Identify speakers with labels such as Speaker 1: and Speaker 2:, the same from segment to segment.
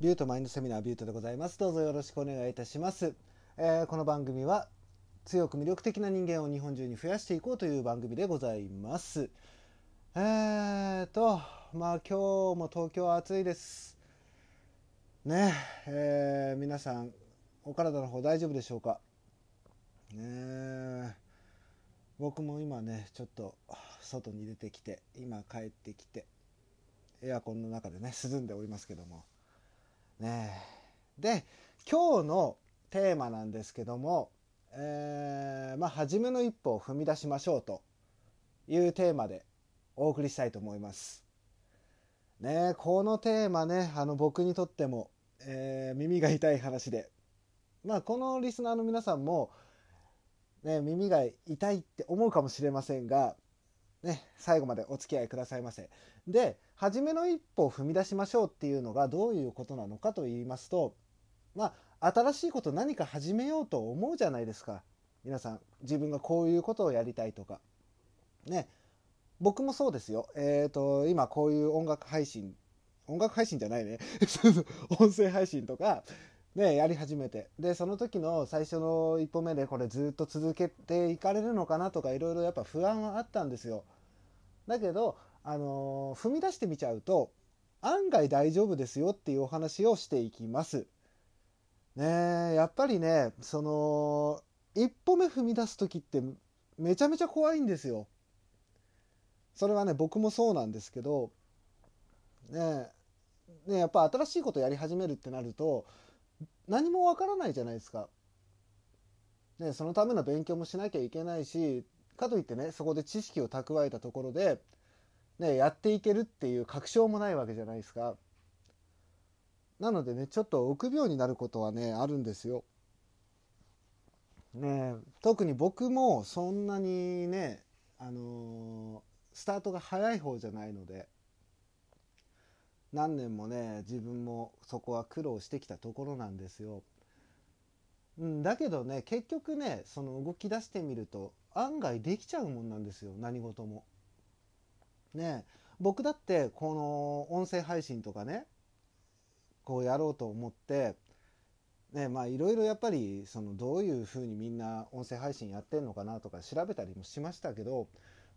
Speaker 1: ビュートマインドセミナービュートでございます。どうぞよろしくお願いいたします。えー、この番組は強く魅力的な人間を日本中に増やしていこうという番組でございます。えーと、まあ今日も東京は暑いです。ねえー、皆さんお体の方大丈夫でしょうか？ね僕も今ねちょっと外に出てきて今帰ってきてエアコンの中でね涼んでおりますけどもねで今日のテーマなんですけども、えー、まあ初めの一歩を踏み出しましょうというテーマでお送りしたいと思います。ねこのテーマねあの僕にとっても、えー、耳が痛い話でまあこのリスナーの皆さんも、ね、耳が痛いって思うかもしれませんが、ね、最後までお付き合いくださいませ。で初めの一歩を踏み出しましょうっていうのがどういうことなのかと言いますとまあ新しいこと何か始めようと思うじゃないですか。皆さん自分がこういうことをやりたいとか。ね。僕もそうですよ。えっ、ー、と今こういう音楽配信音楽配信じゃないね。音声配信とかねやり始めてでその時の最初の一歩目でこれずっと続けていかれるのかなとかいろいろやっぱ不安はあったんですよだけどあの踏み出してみちゃうと案外大丈夫ですよっていうお話をしていきます。ねやっぱりねその一歩目踏み出す時ってめちゃめちゃ怖いんですよ。それはね僕もそうなんですけどねねやっぱ新しいことやり始めるってなると何もわからないじゃないですか。ね、そのための勉強もしなきゃいけないしかといってねそこで知識を蓄えたところでね、やっていけるっていう確証もないわけじゃないですか。なのでね、ちょっと臆病になることはね、あるんですよ。ね特に僕もそんなにね、あのー、スタートが早い方じゃないので、何年もね、自分もそこは苦労してきたところなんですよ。うん、だけどね、結局ね、その動き出してみると案外できちゃうもんなんですよ、何事も。ね僕だってこの音声配信とかねこうやろうと思ってねまあいろいろやっぱりそのどういうふうにみんな音声配信やってんのかなとか調べたりもしましたけど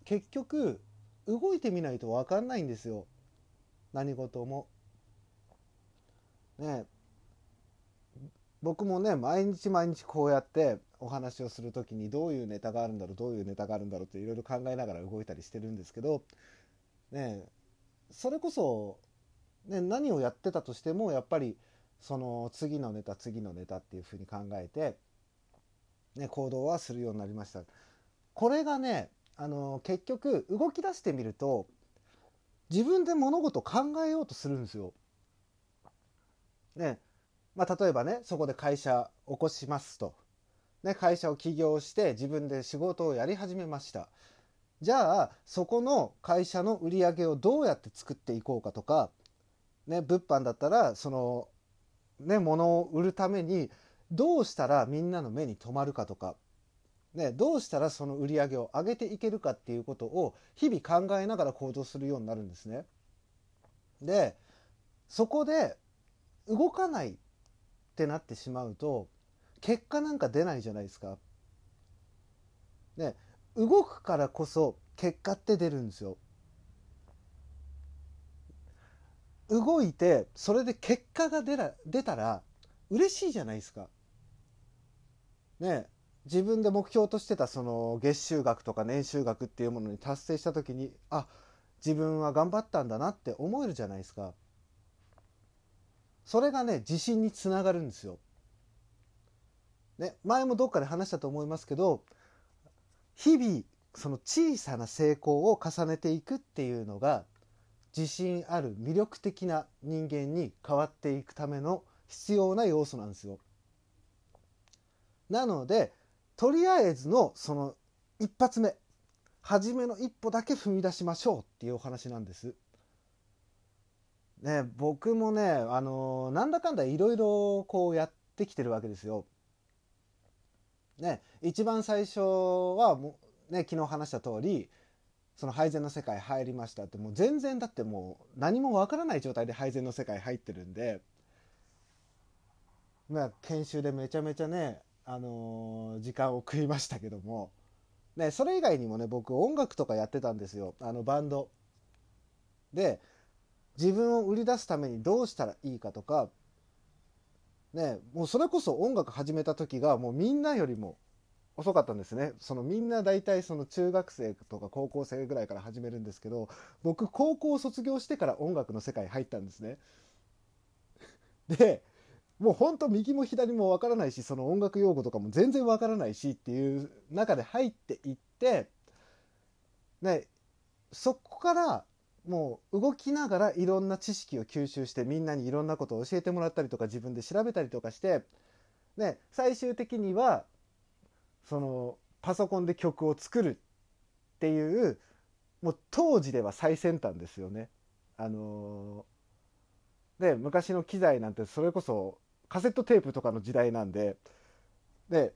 Speaker 1: 結局動いてみないと分かんないんですよ何事も。ね僕もね毎日毎日こうやってお話をする時にどういうネタがあるんだろうどういうネタがあるんだろうっていろいろ考えながら動いたりしてるんですけどねそれこそ、ね、何をやってたとしてもやっぱりその次のネタ次のネタっていうふうに考えて、ね、行動はするようになりました。これがねあの結局動き出してみると自分で物事を考えようとするんですよ。ねまあ、例えばねそこで会社起こしますと、ね、会社を起業して自分で仕事をやり始めました。じゃあそこの会社の売り上げをどうやって作っていこうかとか、ね、物販だったらその、ね、物を売るためにどうしたらみんなの目に留まるかとか、ね、どうしたらその売り上げを上げていけるかっていうことを日々考えながら行動するようになるんですね。でそこで動かないってなってしまうと結果なんか出ないじゃないですか。ね、動くからこそ結果って出るんですよ。動いてそれで結果が出ら出たら嬉しいじゃないですか。ね自分で目標としてたその月収額とか年収額っていうものに達成した時にあ自分は頑張ったんだなって思えるじゃないですか。それがね自信につながるんですよ。ね、前もどっかで話したと思いますけど日々その小さな成功を重ねていくっていうのが自信ある魅力的な人間に変わっていくための必要な要素なんですよ。なのでとりあえずのその一発目初めの一歩だけ踏み出しましょうっていうお話なんです。ね、僕もね、あのなんだかんだいろいろこうやってきてるわけですよ。ね、一番最初はもう、ね、昨日話した通りその配膳の世界入りましたってもう全然だってもう何もわからない状態で配膳の世界入ってるんでまあ、研修でめちゃめちゃね、あのー時間を食いましたけども、ね、それ以外にもね僕音楽とかやってたんですよ。あのバンド。で自分を売り出すためにどうしたらいいかとか。ねもうそれこそ音楽始めた時がもうみんなよりも遅かったんですね。そのみんな大体その中学生とか高校生ぐらいから始めるんですけど僕高校を卒業してから音楽の世界入ったんですね。でもうほんと右も左もわからないしその音楽用語とかも全然わからないしっていう中で入っていってねそこからもう動きながらいろんな知識を吸収してみんなにいろんなことを教えてもらったりとか自分で調べたりとかしてね最終的にはそのパソコンで曲を作るっていうもう当時では最先端ですよね。あので昔の機材なんてそれこそカセットテープとかの時代なんでで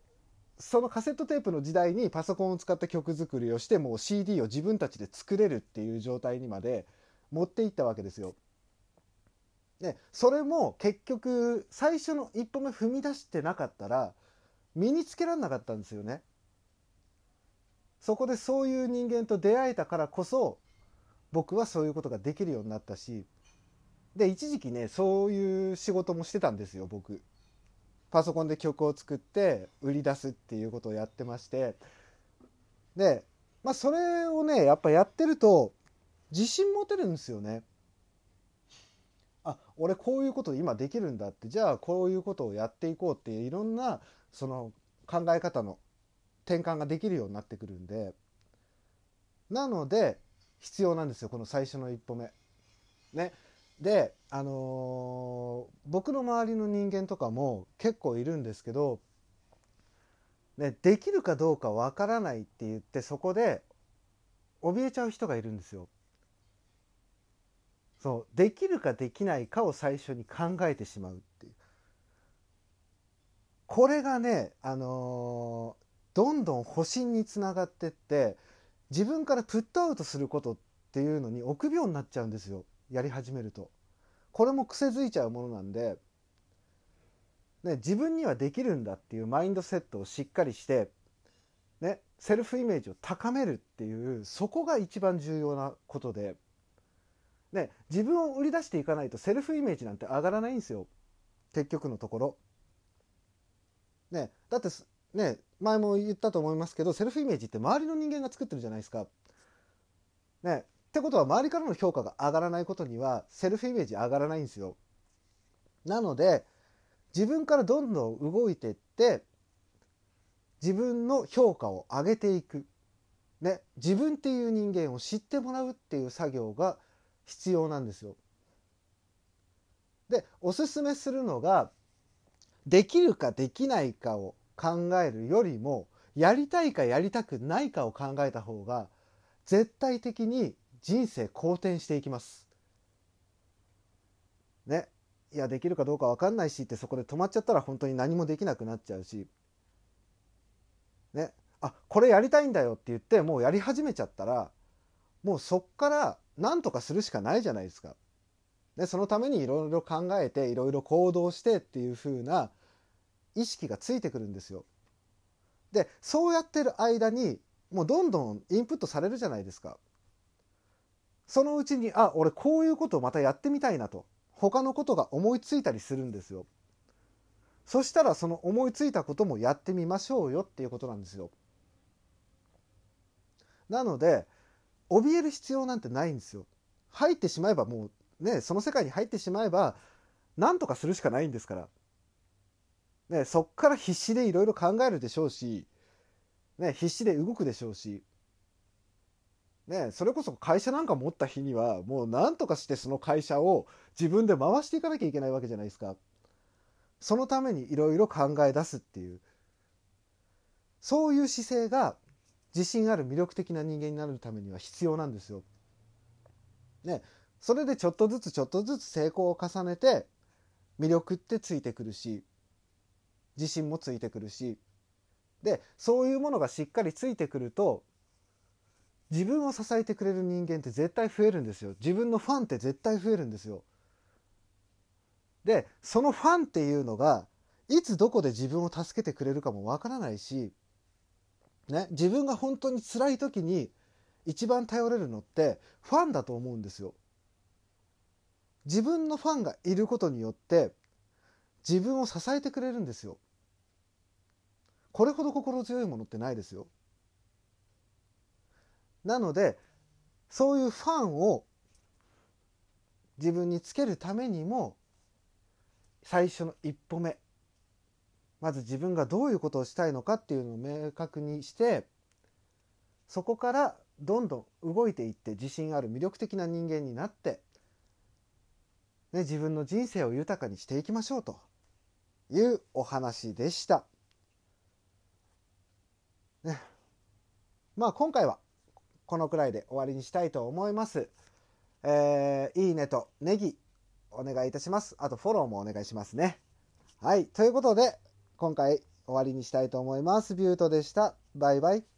Speaker 1: そのカセットテープの時代にパソコンを使った曲作りをしてもう CD を自分たちで作れるっていう状態にまで持っていったわけですよ。でそれも結局最初の一歩目踏み出してなかったら身につけられなかったんですよね。そこでそういう人間と出会えたからこそ僕はそういうことができるようになったしで一時期ねそういう仕事もしてたんですよ僕。パソコンで曲を作って売り出すっていうことをやってましてでまあそれをねやっぱやってると自信持てるんですよね。あ俺こういうこと今できるんだってじゃあこういうことをやっていこうっていういろんなその考え方の転換ができるようになってくるんでなので必要なんですよこの最初の一歩目。ね、で、あのー僕の周りの人間とかも結構いるんですけど、ね、できるかどうかわからないって言ってそこで怯えちゃう人がいるんですよ。そうできるかできないかを最初に考えてしまうっていう。これがね、あのーどんどん保身につながってって自分からプットアウトすることっていうのに臆病になっちゃうんですよやり始めると。これも癖づいちゃうものなんで、ね、自分にはできるんだっていうマインドセットをしっかりして、ね、セルフイメージを高めるっていうそこが一番重要なことで、ね、自分を売り出していかないとセルフイメージなんて上がらないんですよ結局のところ。ね、だってね前も言ったと思いますけどセルフイメージって周りの人間が作ってるじゃないですか。ね、ってことは周りからの評価が上がらないことにはセルフイメージ上がらないんですよ。なので自分からどんどん動いていって自分の評価を上げていく、ね、自分っていう人間を知ってもらうっていう作業が必要なんですよ。でおすすめするのができるかできないかを考えるよりもやりたいかやりたくないかを考えた方が絶対的に人生好転していきます。ね。いや、できるかどうか分かんないしってそこで止まっちゃったら本当に何もできなくなっちゃうし。ね。あ、これやりたいんだよって言ってもうやり始めちゃったら、もうそっから何とかするしかないじゃないですか。で、そのためにいろいろ考えていろいろ行動してっていう風な意識がついてくるんですよ。で、そうやってる間にもうどんどんインプットされるじゃないですか。そのうちに、あ、俺こういうことをまたやってみたいなと。他のことが思いついたりするんですよ。そしたらその思いついたこともやってみましょうよっていうことなんですよ。なので、怯える必要なんてないんですよ。入ってしまえばもうね、その世界に入ってしまえば、何とかするしかないんですから。ね、そっから必死でいろいろ考えるでしょうし、ね、必死で動くでしょうし、ね、それこそ会社なんか持った日にはもう何とかしてその会社を自分で回していかなきゃいけないわけじゃないですか。そのためにいろいろ考え出すっていうそういう姿勢が自信ある魅力的な人間になるためには必要なんですよ。ね、それでちょっとずつちょっとずつ成功を重ねて魅力ってついてくるし自信もついてくるしでそういうものがしっかりついてくると自分を支えてくれる人間って絶対増えるんですよ自分のファンって絶対増えるんですよでそのファンっていうのがいつどこで自分を助けてくれるかもわからないし、ね、自分が本当に辛い時に一番頼れるのってファンだと思うんですよ。自分のファンがいることによって自分を支えてくれるんですよ。これほど心強いものってないですよ。なのでそういうファンを自分につけるためにも最初の一歩目まず自分がどういうことをしたいのかっていうのを明確にしてそこからどんどん動いていって自信ある魅力的な人間になって、ね、自分の人生を豊かにしていきましょうというお話でした。ね、まあ今回はこのくらいで終わりにしたいと思います。えー、いいねとネギお願いいたします。あとフォローもお願いしますね。はい。ということで、今回終わりにしたいと思います。ビュートでした。バイバイ。